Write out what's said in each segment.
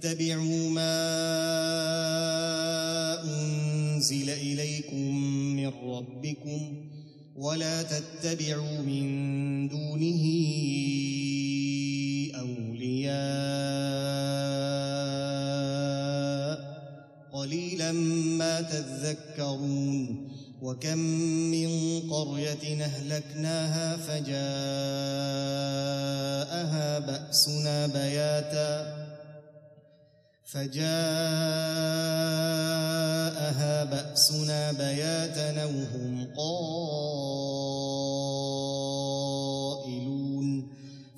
اتبعوا ما أنزل إليكم من ربكم ولا تتبعوا من دونه أولياء. قليلا ما تذكرون وكم من قرية أهلكناها فجاءها بأسنا بياتا. فجاءها بأسنا بياتا وهم قائلون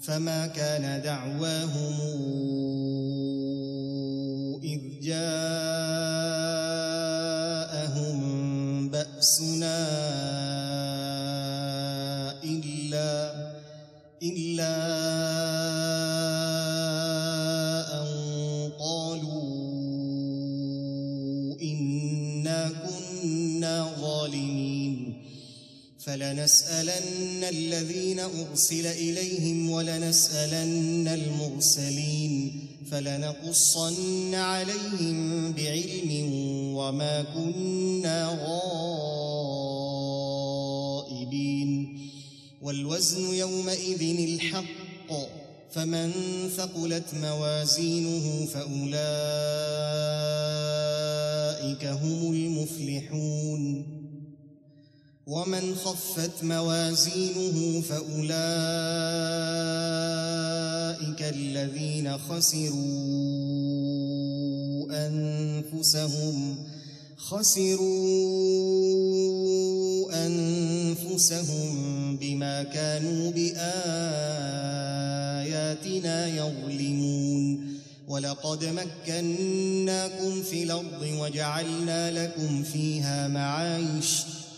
فما كان دعواهم فلنسألن الذين أرسل إليهم ولنسألن المرسلين فلنقصن عليهم بعلم وما كنا غائبين والوزن يومئذ الحق فمن ثقلت موازينه فأولئك هم المفلحون ومن خفت موازينه فأولئك الذين خسروا أنفسهم خسروا أنفسهم بما كانوا بآياتنا يظلمون. ولقد مكناكم في الأرض وجعلنا لكم فيها معايش.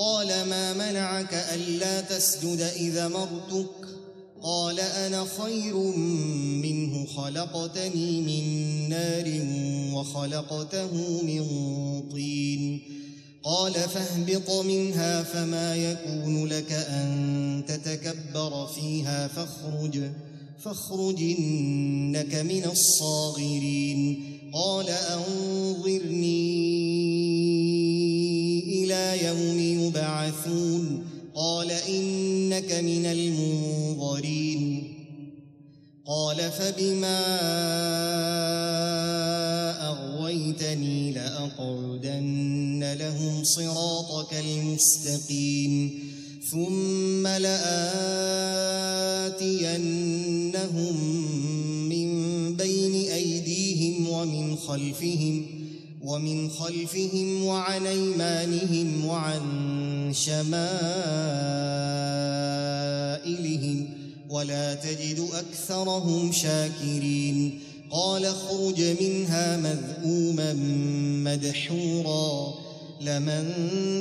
قال ما منعك ألا تسجد إذا مرتك؟ قال أنا خير منه خلقتني من نار وخلقته من طين. قال فاهبط منها فما يكون لك أن تتكبر فيها فاخرج فاخرج إنك من الصاغرين. قال أنظرني إلى يوم يبعثون. قال إنك من المنظرين. قال فبما أغويتني لأقعدن لهم صراطك المستقيم. ثم لآتينهم من بين أيديهم ومن خلفهم. ومن خلفهم وعن أيمانهم وعن شمائلهم ولا تجد أكثرهم شاكرين قال اخرج منها مذءوما مدحورا لمن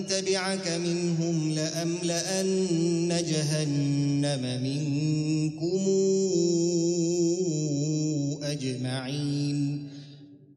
تبعك منهم لأملأن جهنم منكم أجمعين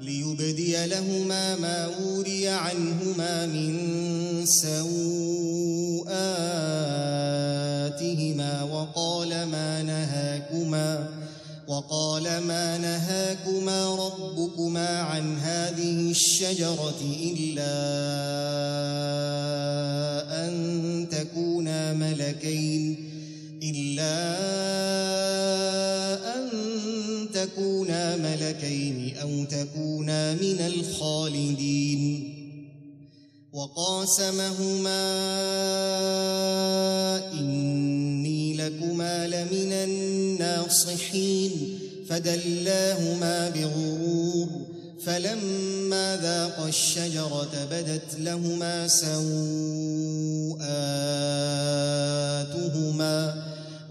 ليبدي لهما ما وري عنهما من سوآتهما وقال ما نهاكما وقال ما نهاكما ربكما عن هذه الشجرة إلا أن تكونا ملكين إلا تكونا ملكين أو تكونا من الخالدين وقاسمهما إني لكما لمن الناصحين فدلاهما بغرور فلما ذاق الشجرة بدت لهما سوءاتهما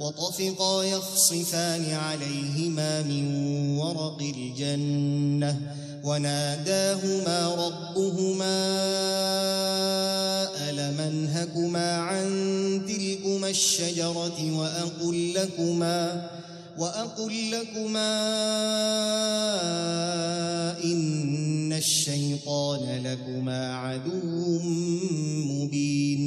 وطفقا يخصفان عليهما من ورق الجنة وناداهما ربهما ألم أنهكما عن تلكما الشجرة وأقل لكما وأقل لكما إن الشيطان لكما عدو مبين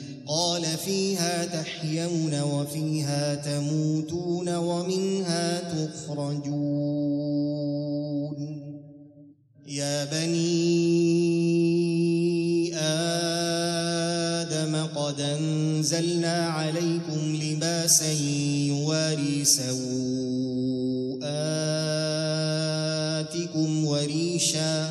قال فيها تحيون وفيها تموتون ومنها تخرجون. يا بني آدم قد أنزلنا عليكم لباسا يواري سوآتكم وريشا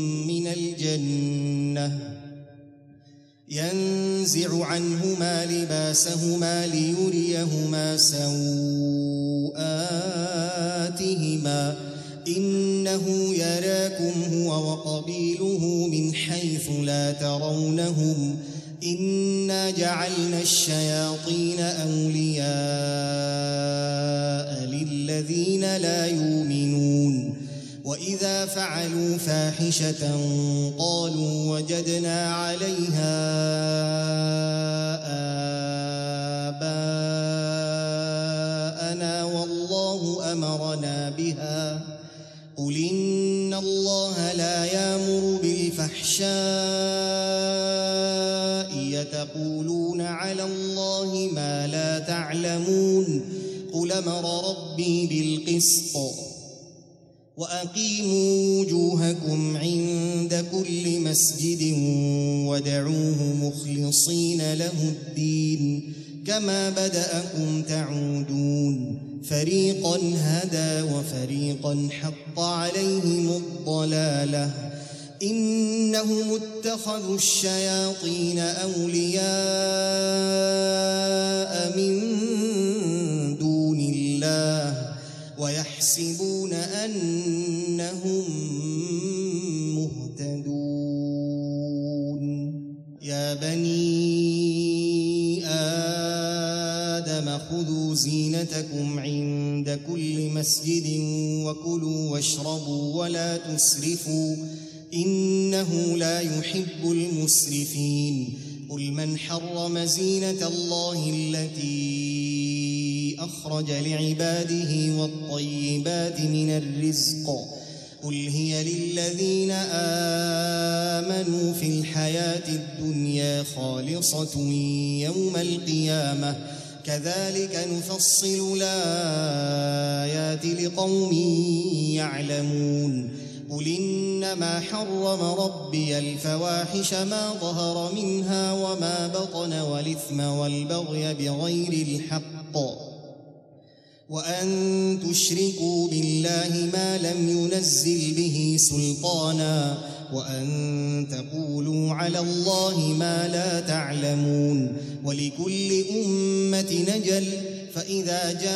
الجنة. ينزع عنهما لباسهما ليريهما سوآتهما. إنه يراكم هو وقبيله من حيث لا ترونهم. إنا جعلنا الشياطين أولياء للذين لا يؤمنون. وإذا فعلوا فاحشة قالوا وجدنا عليها آباءنا والله أمرنا بها. قل إن الله لا يأمر بالفحشاء. يتقولون على الله ما لا تعلمون. قل أمر ربي بالقسط. وأقيموا وجوهكم عند كل مسجد ودعوه مخلصين له الدين كما بدأكم تعودون. فريقا هدى وفريقا حق عليهم الضلالة. إنهم اتخذوا الشياطين أولياء من ويحسبون أنهم مهتدون. يا بني آدم خذوا زينتكم عند كل مسجد وكلوا واشربوا ولا تسرفوا. إنه لا يحب المسرفين. قل من حرم زينة الله التي أخرج لعباده والطيبات من الرزق. قل هي للذين آمنوا في الحياة الدنيا خالصة يوم القيامة. كذلك نفصل الآيات لقوم يعلمون. قل إنما حرم ربي الفواحش ما ظهر منها وما بطن والإثم والبغي بغير الحق. وأن تشركوا بالله ما لم ينزل به سلطانا وأن تقولوا على الله ما لا تعلمون ولكل أمة نجل فإذا جاء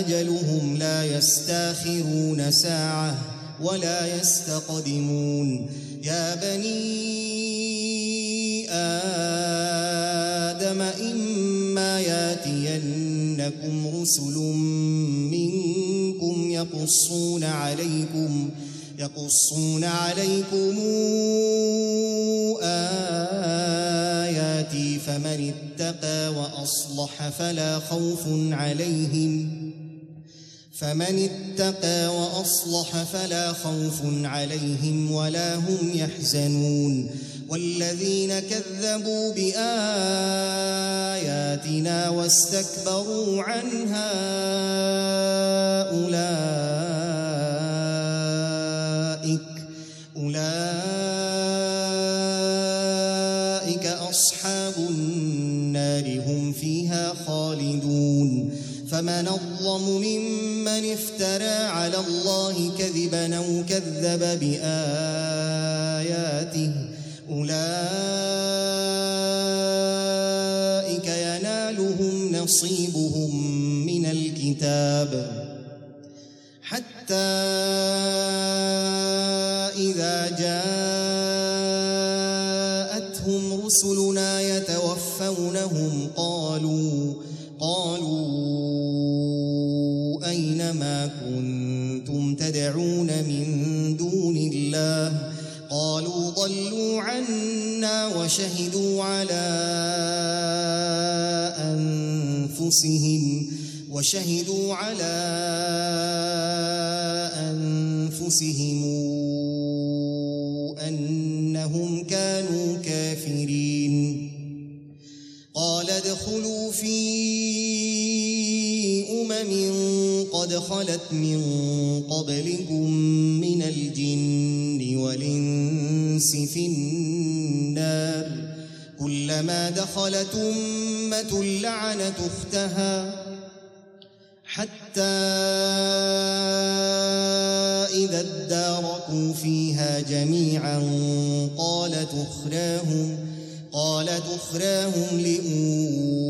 أجلهم لا يستأخرون ساعة ولا يستقدمون يا بني آدم إما ياتينكم رسل منكم يقصون عليكم يقصون عليكم آياتي فمن اتقى وأصلح فلا خوف عليهم فمن اتقى وأصلح فلا خوف عليهم ولا هم يحزنون. والذين كذبوا بآياتنا واستكبروا عنها خلت من قبلكم من الجن والإنس في النار كلما دخلت أمة لعنت أختها حتى إذا اداركوا فيها جميعا قالت أخراهم قالت أخراهم لأولاهم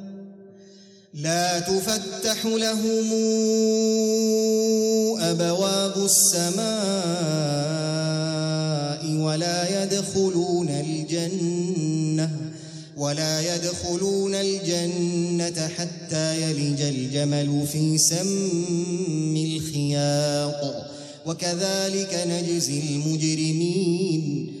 لا تفتح لهم أبواب السماء ولا يدخلون الجنة ولا يدخلون الجنة حتى يلج الجمل في سم الخياط. وكذلك نجزي المجرمين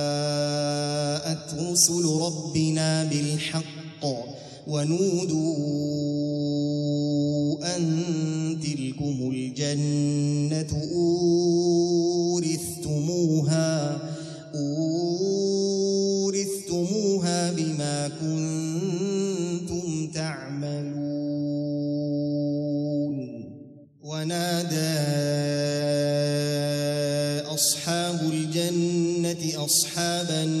رسل ربنا بالحق ونودوا أن تلكم الجنة أورثتموها أورثتموها بما كنتم تعملون. ونادى أصحاب الجنة أصحاب النار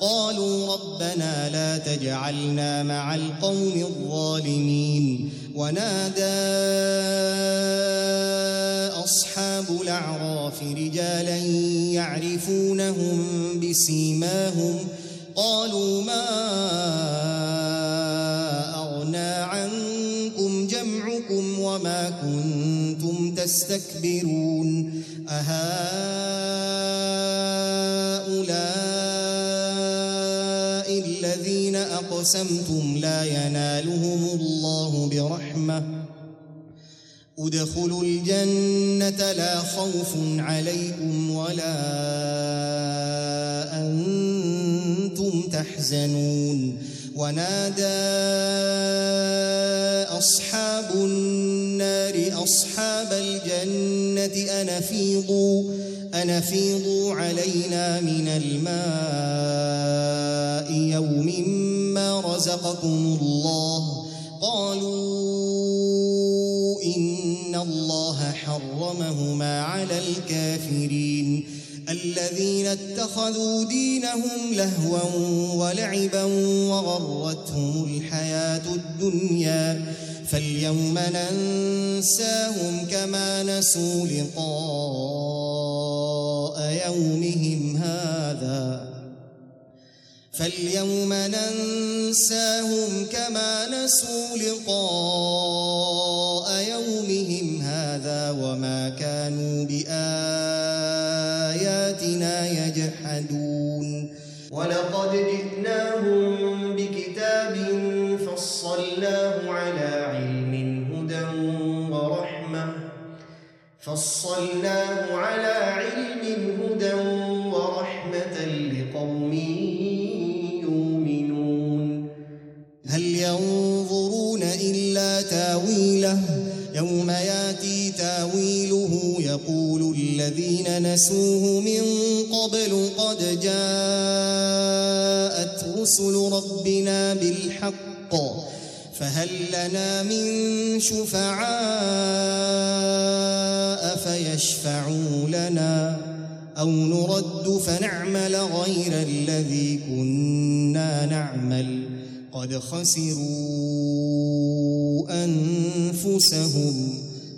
قالوا ربنا لا تجعلنا مع القوم الظالمين. ونادى أصحاب الأعراف رجالا يعرفونهم بسيماهم. قالوا ما أغنى عنكم جمعكم وما كنتم تستكبرون. أهؤلاء أقسمتم لا ينالهم الله برحمة. ادخلوا الجنة لا خوف عليكم ولا أنتم تحزنون. ونادى أصحاب النار أصحاب الجنة أنفيضوا أنفيضوا علينا من الماء يوم ما رزقكم الله قالوا إن الله حرمهما على الكافرين الذين اتخذوا دينهم لهوا ولعبا وغرتهم الحياة الدنيا فاليوم ننساهم كما نسوا لقاء يومهم فاليوم ننساهم كما نسوا لقاء يومهم هذا وما كانوا يقول الذين نسوه من قبل قد جاءت رسل ربنا بالحق فهل لنا من شفعاء فيشفعوا لنا أو نرد فنعمل غير الذي كنا نعمل قد خسروا أنفسهم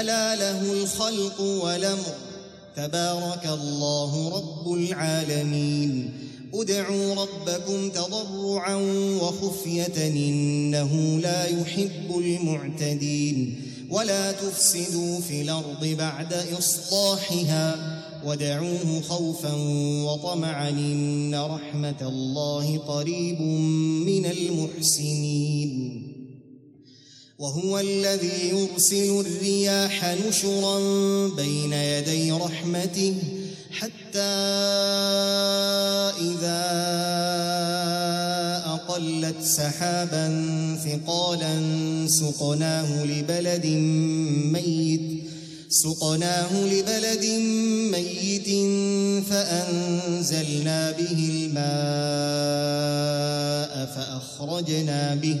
ألا له الخلق والأمر. تبارك الله رب العالمين. ادعوا ربكم تضرعا وخفية إنه لا يحب المعتدين. ولا تفسدوا في الأرض بعد إصلاحها. ودعوه خوفا وطمعا إن رحمة الله قريب من المحسنين. وهو الذي يرسل الرياح نشرا بين يدي رحمته حتى إذا أقلت سحابا ثقالا سقناه لبلد ميت سقناه لبلد ميت فأنزلنا به الماء فأخرجنا به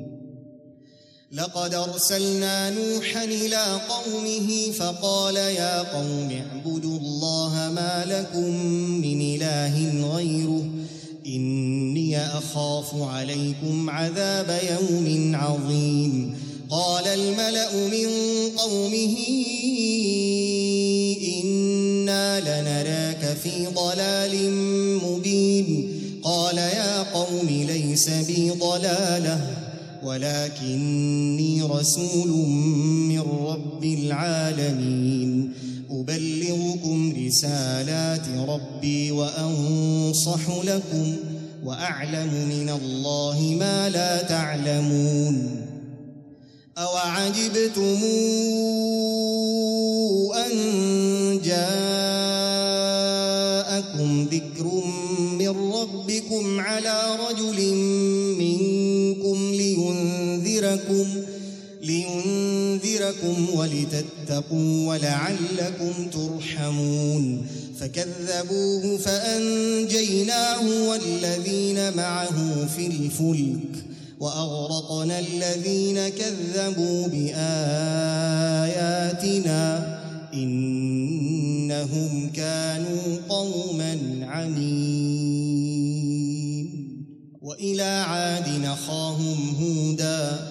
لقد أرسلنا نوحا إلى قومه فقال يا قوم اعبدوا الله ما لكم من إله غيره إني أخاف عليكم عذاب يوم عظيم. قال الملأ من قومه إنا لنراك في ضلال مبين. قال يا قوم ليس بي ضلالة. ولكني رسول من رب العالمين. أبلغكم رسالات ربي وأنصح لكم وأعلم من الله ما لا تعلمون. أوعجبتم أن جاءكم ذكر من ربكم على رجل لينذركم لينذركم ولتتقوا ولعلكم ترحمون فكذبوه فأنجيناه والذين معه في الفلك وأغرقنا الذين كذبوا بآياتنا إنهم كانوا قوما عمين وإلى عاد نخاهم هودا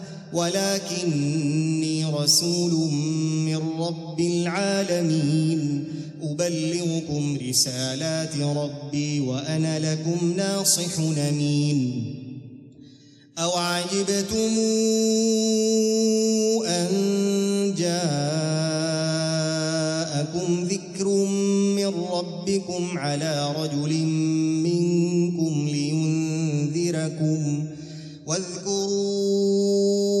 ولكني رسول من رب العالمين. أبلغكم رسالات ربي وأنا لكم ناصح أمين. أو عجبتم أن جاءكم ذكر من ربكم على رجل منكم لينذركم. واذكروا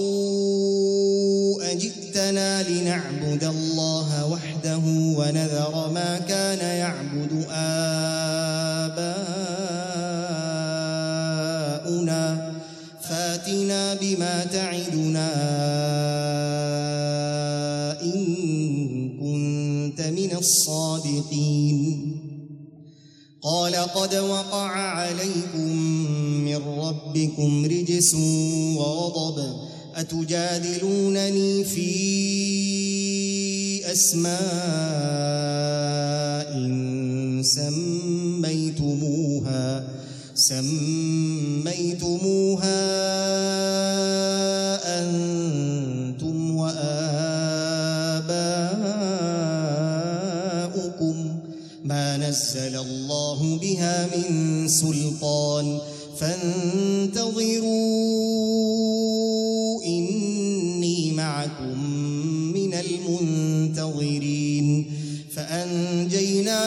وحده ونذر ما كان يعبد آباؤنا. فاتنا بما تعدنا إن كنت من الصادقين. قال قد وقع عليكم من ربكم رجس وغضب. أتجادلونني في أسماء سميتموها سميتموها أنتم وآباؤكم. ما نزل الله بها من سلطان فانتظروا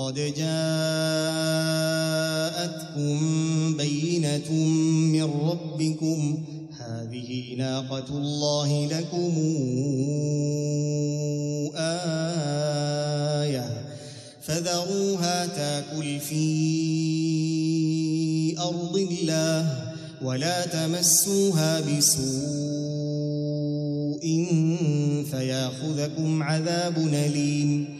قد جاءتكم بينة من ربكم. هذه ناقة الله لكم. آية. فذروها تاكل في أرض الله ولا تمسوها بسوء فيأخذكم عذاب أليم.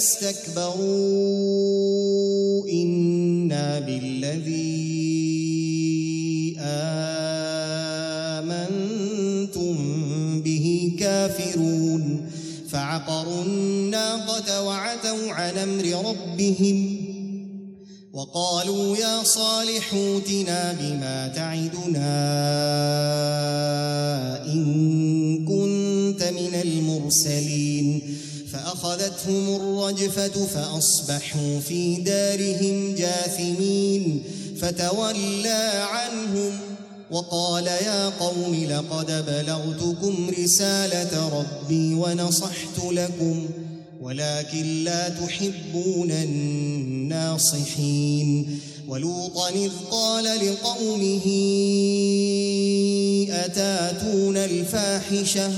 استكبروا إنا بالذي آمنتم به كافرون فعقروا الناقة وعتوا عن أمر ربهم وقالوا يا صالح اوتنا بما تعدنا إن كنت من المرسلين فأخذتهم الرجفة فأصبحوا في دارهم جاثمين فتولى عنهم وقال يا قوم لقد بلغتكم رسالة ربي ونصحت لكم ولكن لا تحبون الناصحين. ولوطا إذ قال لقومه أتاتون الفاحشة؟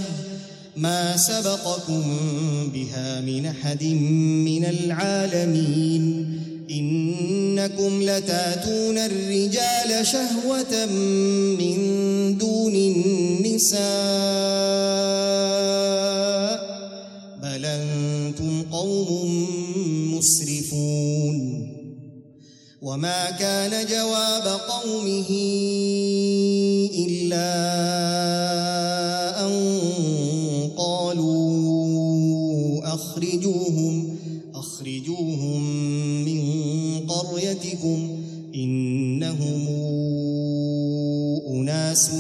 ما سبقكم بها من أحد من العالمين. إنكم لتأتون الرجال شهوة من دون النساء. بل أنتم قوم مسرفون. وما كان جواب قومه إلا قريتكم إنهم أناس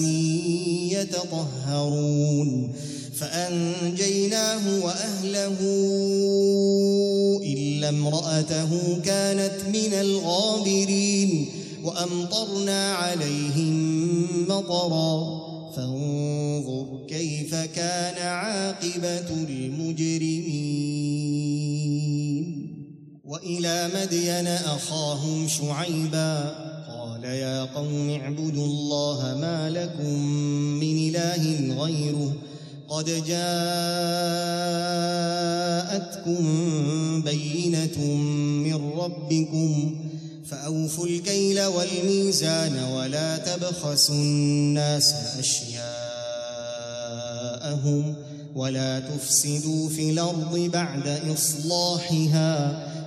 يتطهرون فأنجيناه وأهله إلا امرأته كانت من الغابرين وأمطرنا عليهم مطرا فانظر كيف كان عاقبة المجرمين وإلى مدين أخاهم شعيبا قال يا قوم اعبدوا الله ما لكم من إله غيره قد جاءتكم بينة من ربكم فأوفوا الكيل والميزان ولا تبخسوا الناس أشياءهم ولا تفسدوا في الأرض بعد إصلاحها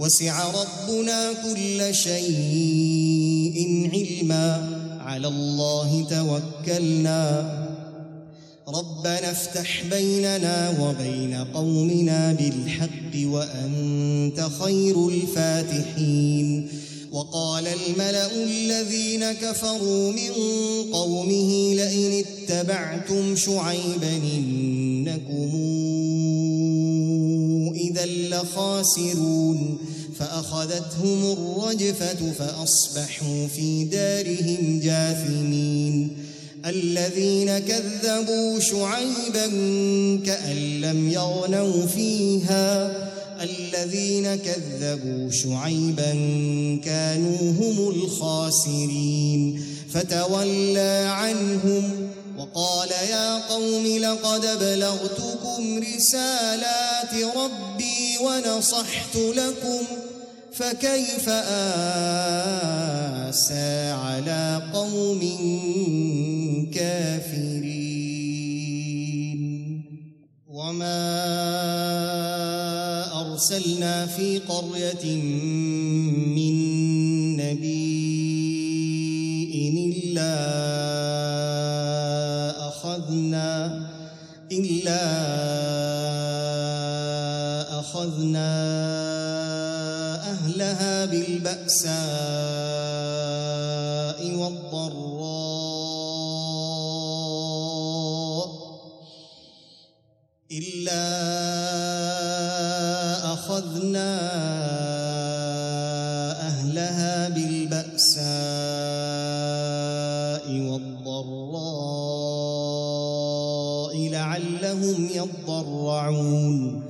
وسع ربنا كل شيء علما. على الله توكلنا. ربنا افتح بيننا وبين قومنا بالحق وأنت خير الفاتحين. وقال الملأ الذين كفروا من قومه لئن اتبعتم شعيبا إنكم إذا لخاسرون. فأخذتهم الرجفة فأصبحوا في دارهم جاثمين. الذين كذبوا شعيبا كأن لم يغنوا فيها. الذين كذبوا شعيبا كانوا هم الخاسرين. فتولى عنهم وقال يا قوم لقد بلغتكم رسالات ربي ونصحت لكم فكيف آسى على قوم كافرين؟ وما أرسلنا في قرية من نبي إلا أخذنا إلا أخذنا بالبأساء والضراء إلا أخذنا أهلها بالبأساء والضراء لعلهم يضرعون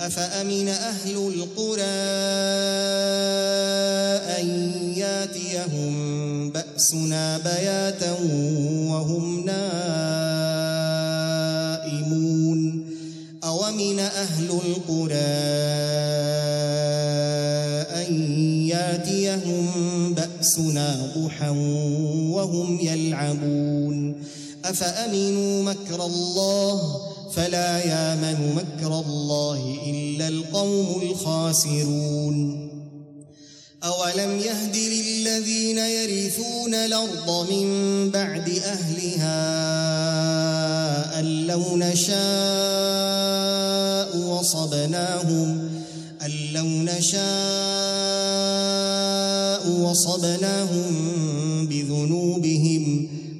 أفأمن أهل القرى أن ياتيهم بأسنا بياتا وهم نائمون أومن أهل القرى أن ياتيهم بأسنا ضحى وهم يلعبون أفأمنوا مكر الله فلا يامن مكر الله إلا القوم الخاسرون. أولم يهد للذين يرثون الأرض من بعد أهلها أن لو نشاء وصبناهم أن لو نشاء وصبناهم بذنوبهم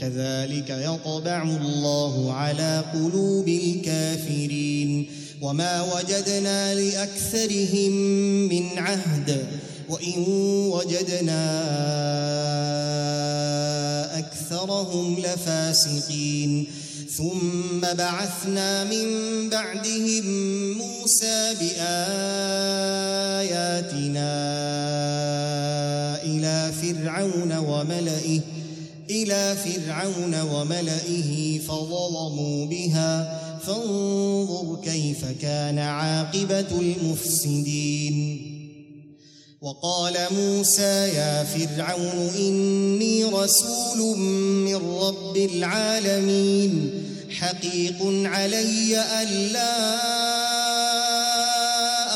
كذلك يطبع الله على قلوب الكافرين. وما وجدنا لأكثرهم من عهد. وإن وجدنا أكثرهم لفاسقين. ثم بعثنا من بعدهم موسى بآياتنا إلى فرعون وملئه. إلى فرعون وملئه فظلموا بها. فانظر كيف كان عاقبة المفسدين. وقال موسى يا فرعون إني رسول من رب العالمين. حقيق علي ألا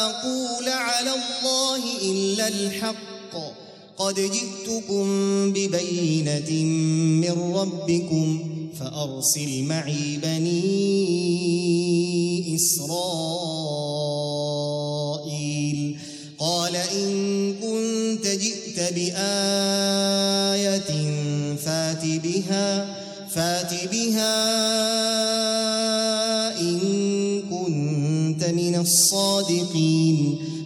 أقول على الله إلا الحق. قد جئتكم ببينة من ربكم فأرسل معي بني إسرائيل. قال إن كنت جئت بآية فات بها فات بها إن كنت من الصادقين.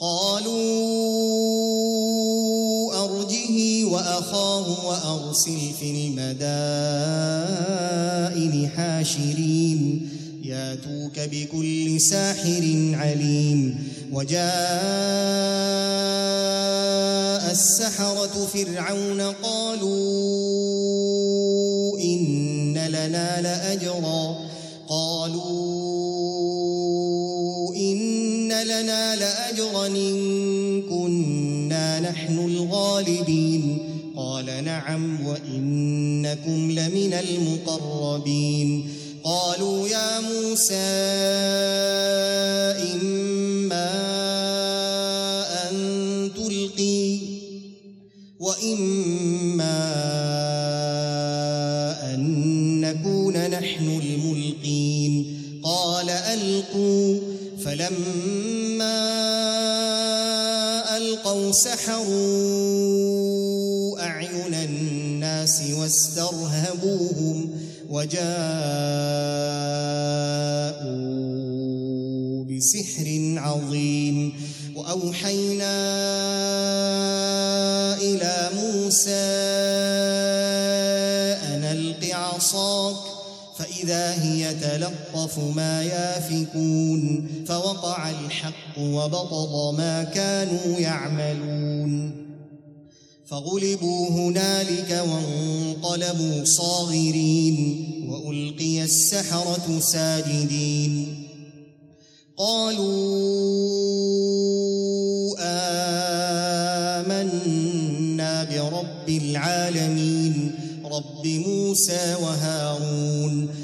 قالوا أرجه وأخاه وأرسل في المدائن حاشرين. ياتوك بكل ساحر عليم. وجاء السحرة فرعون قالوا إن لنا لأجرا. لنا لأجرا إن كنا نحن الغالبين. قال نعم وإنكم لمن المقربين. قالوا يا موسى إما أن تلقي وإما أن نكون نحن الملقين. قال ألقوا فلما سحروا أعين الناس واسترهبوهم وجاءوا بسحر عظيم وأوحينا إلى موسى أن ألق عصاك فإذا هي تلقف ما يافكون فوقع الحق وبطل ما كانوا يعملون. فغلبوا هنالك وانقلبوا صاغرين وألقي السحرة ساجدين. قالوا آمنا برب العالمين رب موسى وهارون.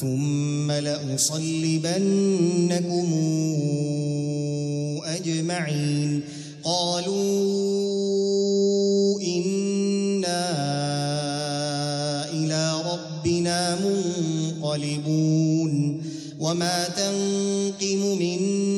ثم لأصلبنكم أجمعين. قالوا إنا إلى ربنا منقلبون. وما تنقم منا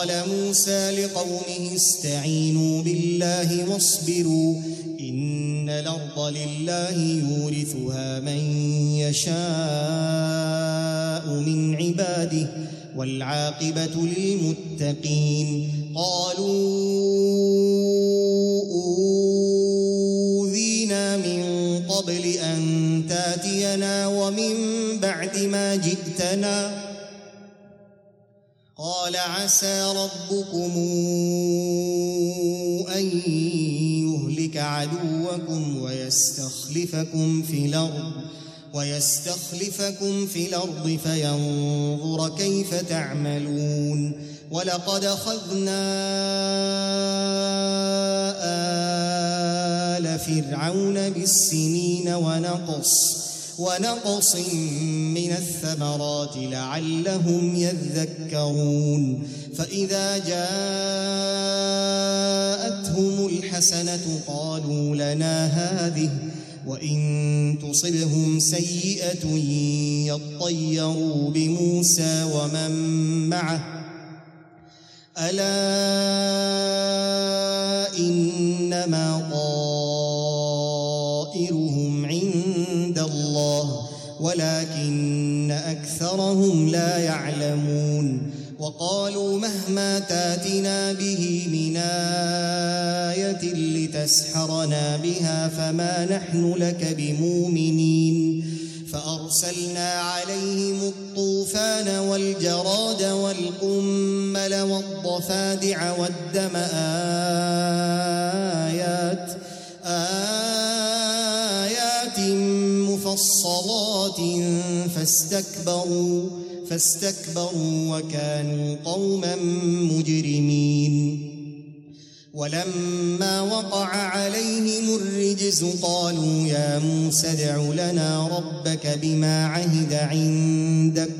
قال موسى لقومه استعينوا بالله واصبروا إن الأرض لله يورثها من يشاء من عباده والعاقبة للمتقين قالوا أوذينا من قبل أن تاتينا ومن بعد ما جئتنا قال عسى ربكم أن يهلك عدوكم ويستخلفكم في الأرض ويستخلفكم في الأرض فينظر كيف تعملون. ولقد أخذنا آل فرعون بالسنين ونقص ونقص من الثمرات لعلهم يذكرون. فإذا جاءتهم الحسنة قالوا لنا هذه وإن تصبهم سيئة يطيروا بموسى ومن معه. ألا ولكن أكثرهم لا يعلمون وقالوا مهما تاتنا به من آية لتسحرنا بها فما نحن لك بمؤمنين فأرسلنا عليهم الطوفان والجراد والقمل والضفادع والدم آيات مفصلات فاستكبروا فاستكبروا وكانوا قوما مجرمين. ولما وقع عليهم الرجز قالوا يا موسى ادع لنا ربك بما عهد عندك.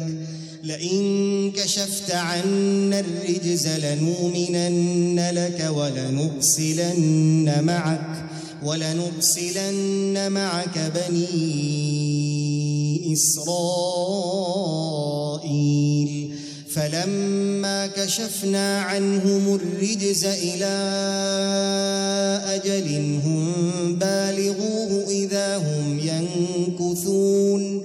لئن كشفت عنا الرجز لنؤمنن لك ولنرسلن معك. ولنرسلن معك بني إسرائيل. فلما كشفنا عنهم الرجز إلى أجل هم بالغوه إذا هم ينكثون.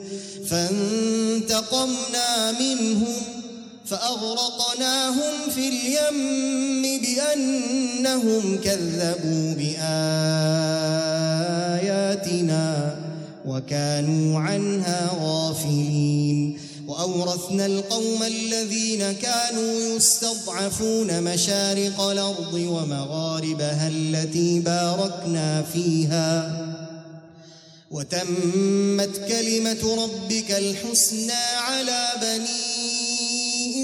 فانتقمنا منهم فأغرقناهم في اليم بأنهم كذبوا بآياتنا وكانوا عنها غافلين. وأورثنا القوم الذين كانوا يستضعفون مشارق الأرض ومغاربها التي باركنا فيها. وتمت كلمة ربك الحسنى على بني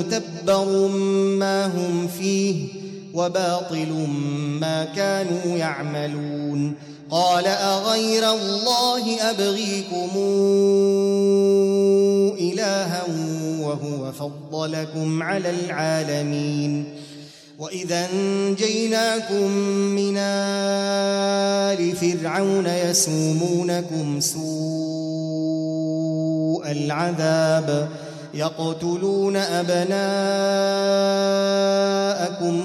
متبر ما هم فيه وباطل ما كانوا يعملون قال أغير الله أبغيكم إلها وهو فضلكم على العالمين وإذا انجيناكم من آل فرعون يسومونكم سوء العذاب يقتلون أبناءكم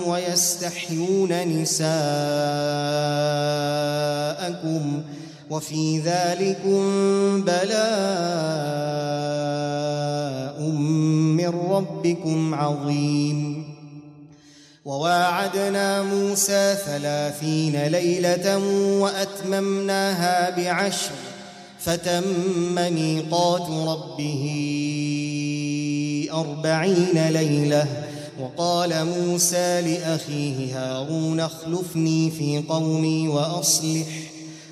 ويستحيون نساءكم وفي ذلكم بلاء من ربكم عظيم. وواعدنا موسى ثلاثين ليلة وأتممناها بعشر فتم ميقات ربه أربعين ليلة وقال موسى لأخيه هارون اخلفني في قومي وأصلح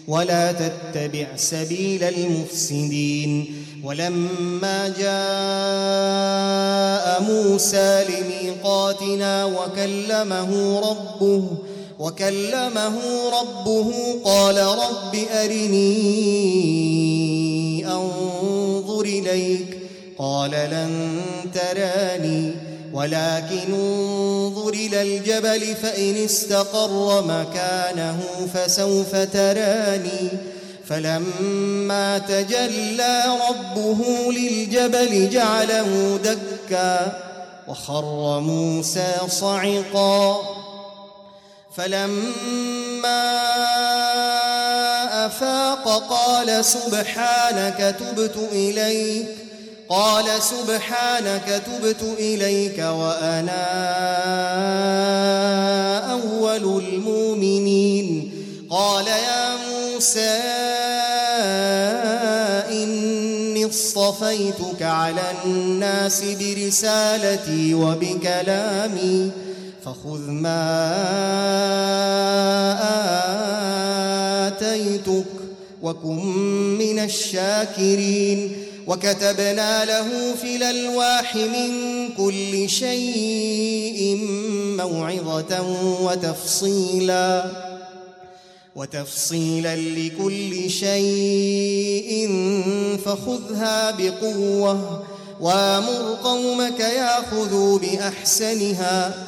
ولا تتبع سبيل المفسدين ولما جاء موسى لميقاتنا وكلمه ربه وكلمه ربه قال رب أرني أنظر إليك قال لن تراني ولكن انظر إلى الجبل فإن استقر مكانه فسوف تراني فلما تجلى ربه للجبل جعله دكا وخر موسى صعقا فلما أفاق قال سبحانك تبت إليك قال سبحانك تبت إليك وأنا أول المؤمنين. قال يا موسى إني اصطفيتك على الناس برسالتي وبكلامي. فخذ ما آتيتك وكن من الشاكرين. وكتبنا له في الألواح من كل شيء موعظة وتفصيلا وتفصيلا لكل شيء فخذها بقوة وامر قومك ياخذوا بأحسنها.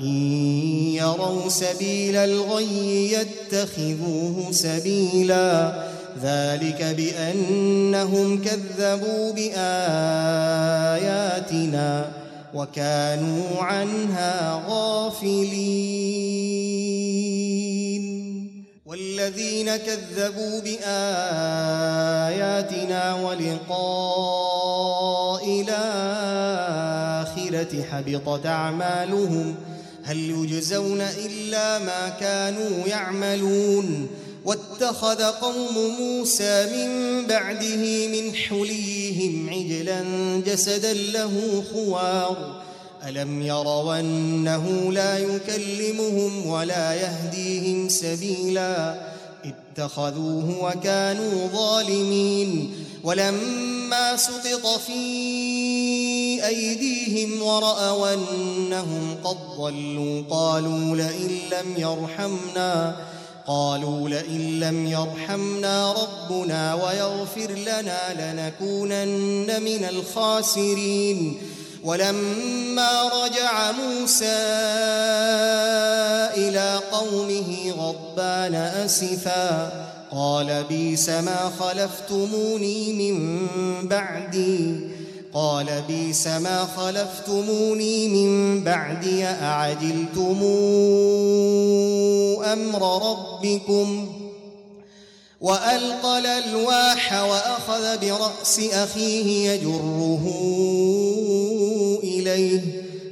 وإن يروا سبيل الغي يتخذوه سبيلا. ذلك بأنهم كذبوا بآياتنا وكانوا عنها غافلين. والذين كذبوا بآياتنا ولقاء الآخرة حبطت أعمالهم هل يجزون إلا ما كانوا يعملون واتخذ قوم موسى من بعده من حليهم عجلا جسدا له خوار. ألم يروا أنه لا يكلمهم ولا يهديهم سبيلا؟ اتخذوه وكانوا ظالمين. ولما سقط في أيديهم ورأوا أنهم قد ضلوا قالوا لئن لم يرحمنا قالوا لئن لم يرحمنا ربنا ويغفر لنا لنكونن من الخاسرين. ولما رجع موسى إلى قومه غضبان أسفا قال بيس ما خلفتموني من بعدي. قال بيس ما خلفتموني من بعدي. أعجلتم أمر ربكم؟ وألقى الألواح وأخذ برأس أخيه يجره إليه.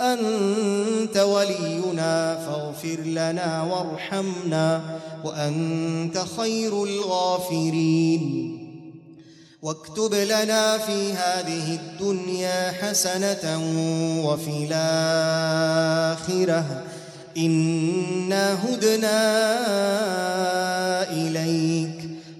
أنت ولينا فاغفر لنا وارحمنا وأنت خير الغافرين. واكتب لنا في هذه الدنيا حسنة وفي الآخرة. إنا هدنا إليك.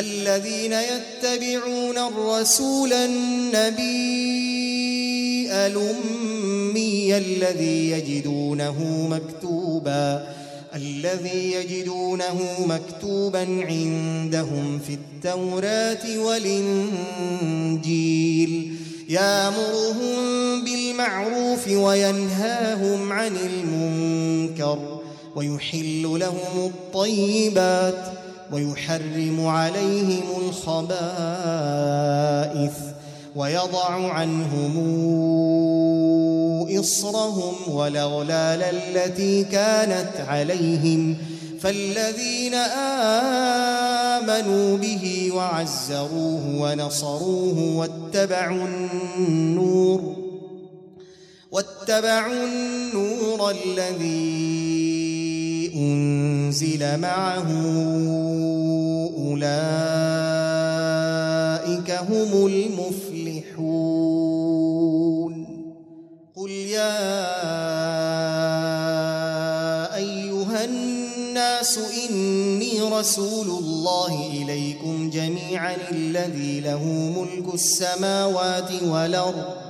الذين يتبعون الرسول النبي الأمي الذي يجدونه مكتوبا الذي يجدونه مكتوبا عندهم في التوراة والإنجيل. يامرهم بالمعروف وينهاهم عن المنكر ويحل لهم الطيبات. ويحرم عليهم الخبائث ويضع عنهم إصرهم والأغلال التي كانت عليهم فالذين آمنوا به وعزروه ونصروه واتبعوا النور واتبعوا النور الذي أنزل معه أولئك هم المفلحون. قل يا أيها الناس إني رسول الله إليكم جميعا الذي له ملك السماوات والأرض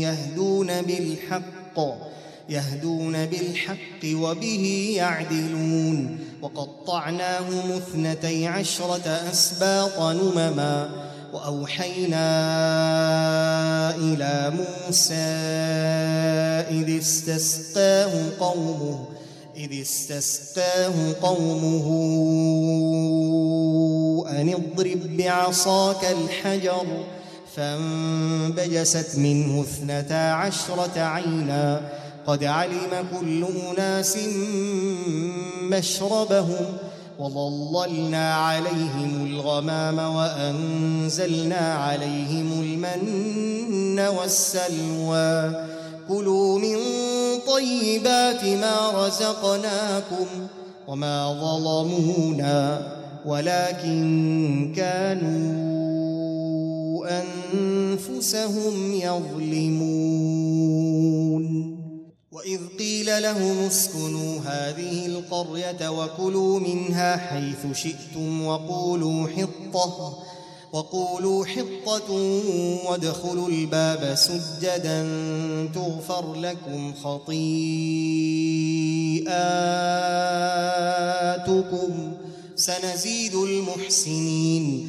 يهدون بالحق يهدون بالحق وبه يعدلون. وقطعناهم اثنتي عشرة أسباط نمما وأوحينا إلى موسى إذ استسقاه قومه إذ استسقاه قومه أن اضرب بعصاك الحجر. فانبجست منه اثنتا عشرة عينا. قد علم كل أناس مشربهم وظللنا عليهم الغمام وأنزلنا عليهم المن والسلوى. كلوا من طيبات ما رزقناكم وما ظلمونا ولكن كانوا أنفسهم يظلمون. وإذ قيل لهم اسكنوا هذه القرية وكلوا منها حيث شئتم وقولوا حطة وقولوا حطة وادخلوا الباب سجدا تغفر لكم خطيئاتكم. سنزيد المحسنين.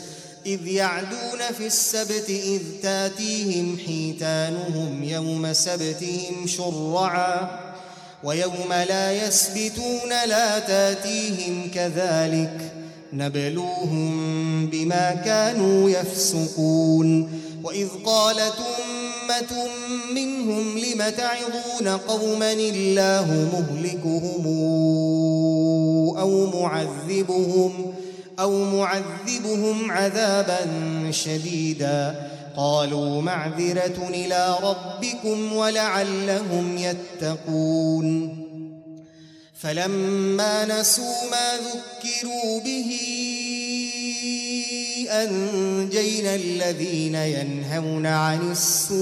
إذ يعدون في السبت إذ تاتيهم حيتانهم يوم سبتهم شرعا ويوم لا يسبتون لا تاتيهم كذلك نبلوهم بما كانوا يفسقون وإذ قالت أمة منهم لم تعظون قوما الله مهلكهم أو معذبهم أو معذبهم عذابا شديدا. قالوا معذرة إلى ربكم ولعلهم يتقون. فلما نسوا ما ذكروا به أنجينا الذين ينهون عن السوء.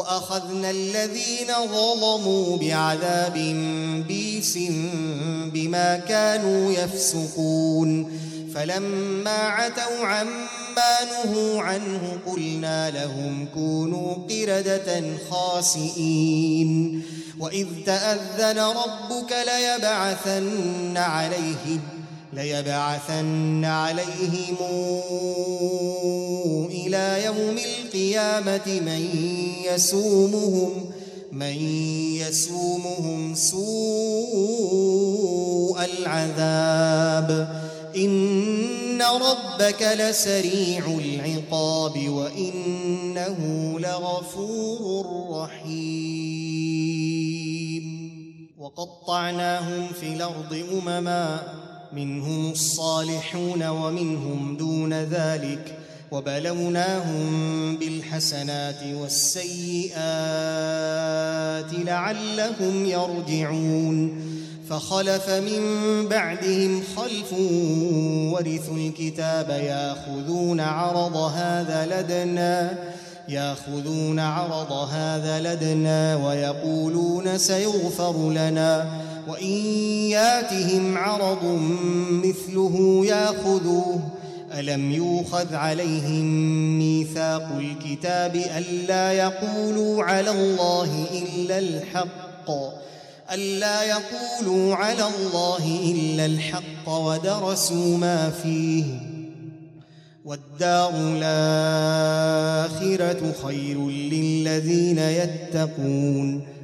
وأخذنا الذين ظلموا بعذاب بيس بما كانوا يفسقون. فلما عتوا عما نهوا عنه قلنا لهم كونوا قردة خاسئين. وإذ تأذن ربك ليبعثن عليهم ليبعثن عليهم إلى يوم القيامة من يسومهم من يسومهم سوء العذاب. إن ربك لسريع العقاب وإنه لغفور رحيم. وقطعناهم في الأرض أمما منهم الصالحون ومنهم دون ذلك وبلوناهم بالحسنات والسيئات لعلهم يرجعون فخلف من بعدهم خلف ورثوا الكتاب ياخذون عرض هذا لدنا ياخذون عرض هذا لدنا ويقولون سيغفر لنا وإن ياتهم عرض مثله ياخذوه ألم يوخذ عليهم ميثاق الكتاب ألا يقولوا على الله إلا الحق ألا يقولوا على الله إلا الحق ودرسوا ما فيه. والدار الآخرة خير للذين يتقون.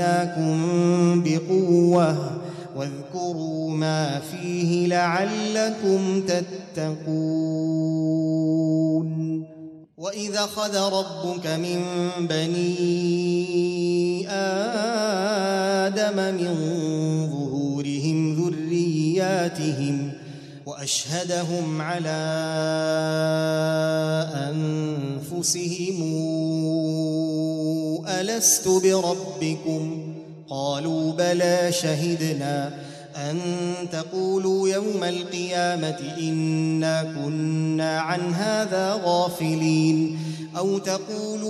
آتيناكم بقوة واذكروا ما فيه لعلكم تتقون. وإذا خذ ربك من بني آدم من ظهورهم ذرياتهم وأشهدهم على أنفسهم ألست بربكم؟ قالوا بلى شهدنا أن تقولوا يوم القيامة إنا كنا عن هذا غافلين أو تقولوا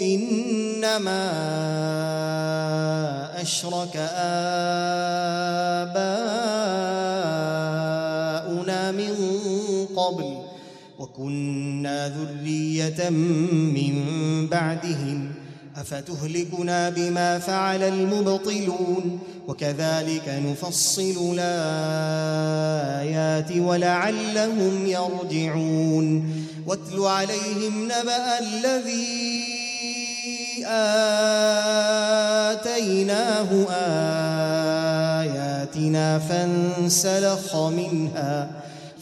إنما أشرك آباؤنا من قبل وكنا ذرية من بعدهم أفتهلكنا بما فعل المبطلون وكذلك نفصل الآيات ولعلهم يرجعون واتل عليهم نبأ الذي آتيناه آياتنا فانسلخ منها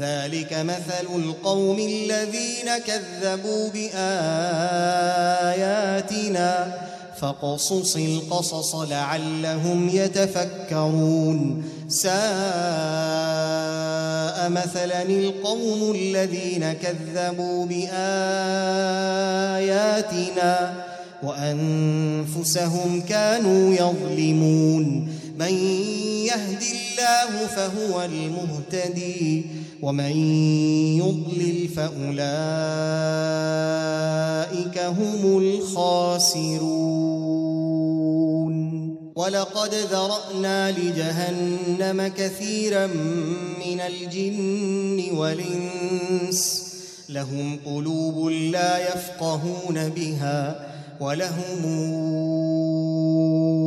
ذلك مثل القوم الذين كذبوا بآياتنا. فاقصص القصص لعلهم يتفكرون. ساء مثلا القوم الذين كذبوا بآياتنا وأنفسهم كانوا يظلمون. من يهد الله فهو المهتدي ومن يضلل فأولئك هم الخاسرون. ولقد ذرأنا لجهنم كثيرا من الجن والإنس لهم قلوب لا يفقهون بها ولهم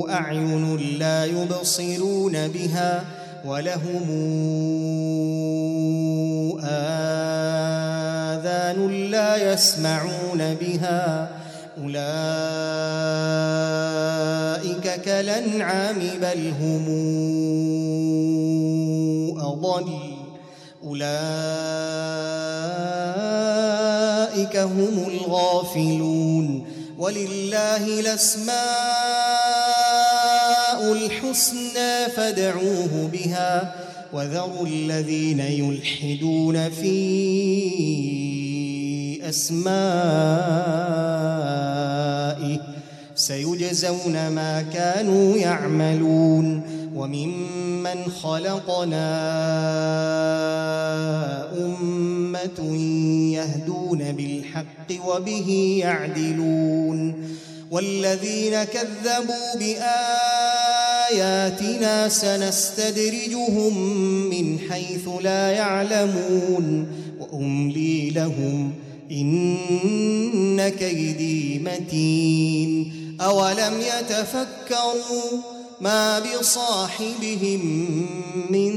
أعين لا يبصرون بها ولهم آذان لا يسمعون بها أولئك كالأنعام بل هم أضل أولئك هم الغافلون ولله الأسماء الحسنى فادعوه بها وذروا الذين يلحدون في أسمائه سيجزون ما كانوا يعملون وممن خلقنا أمة يهدون بالحق وبه يعدلون والذين كذبوا بآياتنا سنستدرجهم من حيث لا يعلمون واملي لهم إن كيدي متين أولم يتفكروا ما بصاحبهم من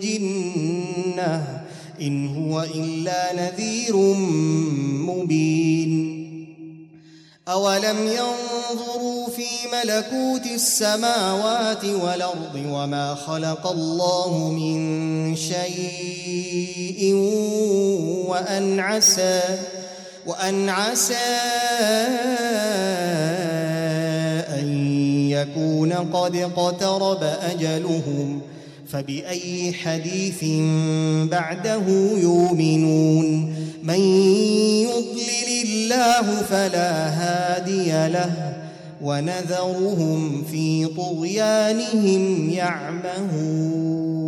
جنة إن هو إلا نذير مبين. أولم ينظروا في ملكوت السماوات والأرض وما خلق الله من شيء وأن عسى وأن عسى أن يكون قد اقترب أجلهم فبأي حديث بعده يؤمنون من يضلل الله فلا هادي له ونذرهم في طغيانهم يعمهون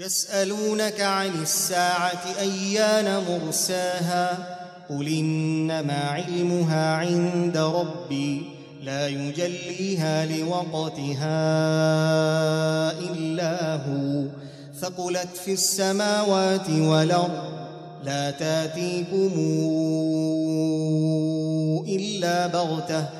يسألونك عن الساعة أيان مرساها؟ قل إنما علمها عند ربي لا يجليها لوقتها إلا هو. ثقلت في السماوات والأرض لا تأتيكم إلا بغتة.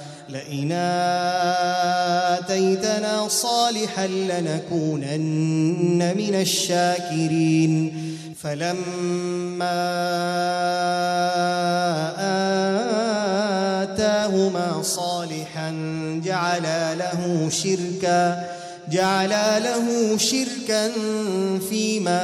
لئن آتيتنا صالحا لنكونن من الشاكرين. فلما آتاهما صالحا جعلا له شركا جعلا له شركا فيما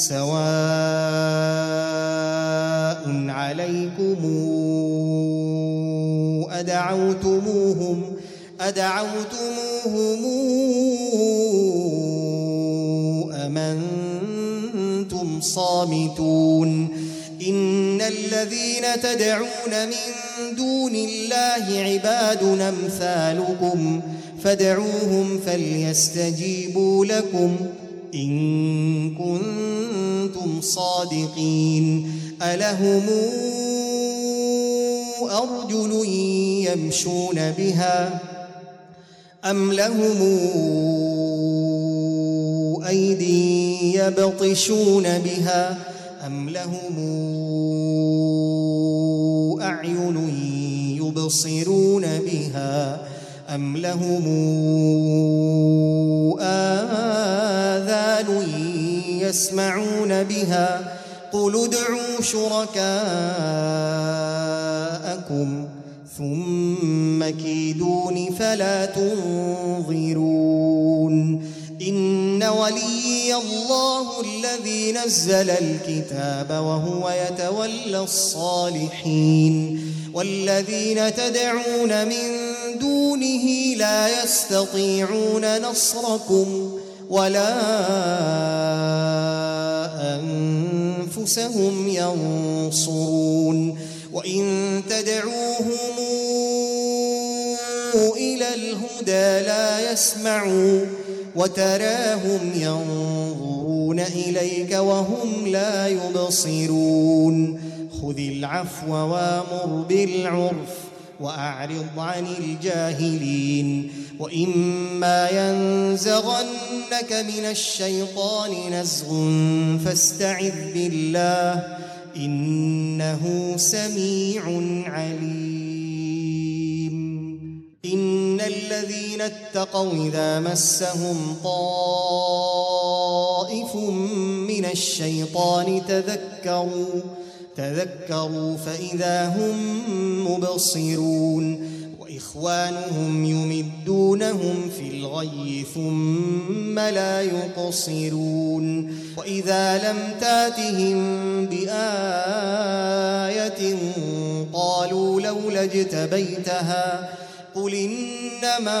سواء عليكم أدعوتموهم أدعوتموهم أم أنتم صامتون؟ إن الذين تدعون من دون الله عباد أمثالكم فادعوهم فليستجيبوا لكم. إن كنتم صادقين. ألهم أرجل يمشون بها أم لهم أيدي يبطشون بها أم لهم أعين يبصرون بها أم لهم آذان يسمعون بها. قل ادعوا شركاءكم ثم كيدون فلا تنظرون. إن وليي الله الذي نزل الكتاب وهو يتولى الصالحين. والذين تدعون من دونه لا يستطيعون نصركم ولا أنفسهم ينصرون وإن تدعوهم إلى الهدى لا يسمعوا وتراهم ينظرون إليك وهم لا يبصرون خذ العفو وامر بالعرف وأعرض عن الجاهلين وإما ينزغنك من الشيطان نزغ فاستعذ بالله إنه سميع عليم. إن الذين اتقوا إذا مسهم طائف من الشيطان تذكروا تذكروا فإذا هم مبصرون وإخوانهم يمدونهم في الغي ثم لا يقصرون وإذا لم تاتهم بآية قالوا لولا اجتبيتها قل إنما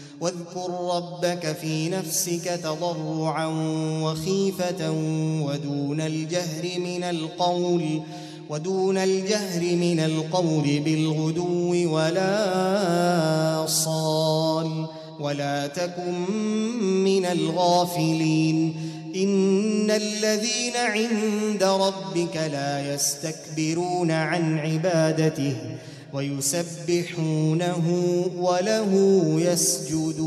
واذكر ربك في نفسك تضرعا وخيفة ودون الجهر من القول ودون الجهر من القول بالغدو ولا صال ولا تكن من الغافلين. إن الذين عند ربك لا يستكبرون عن عبادته ويسبحونه وله يسجدون.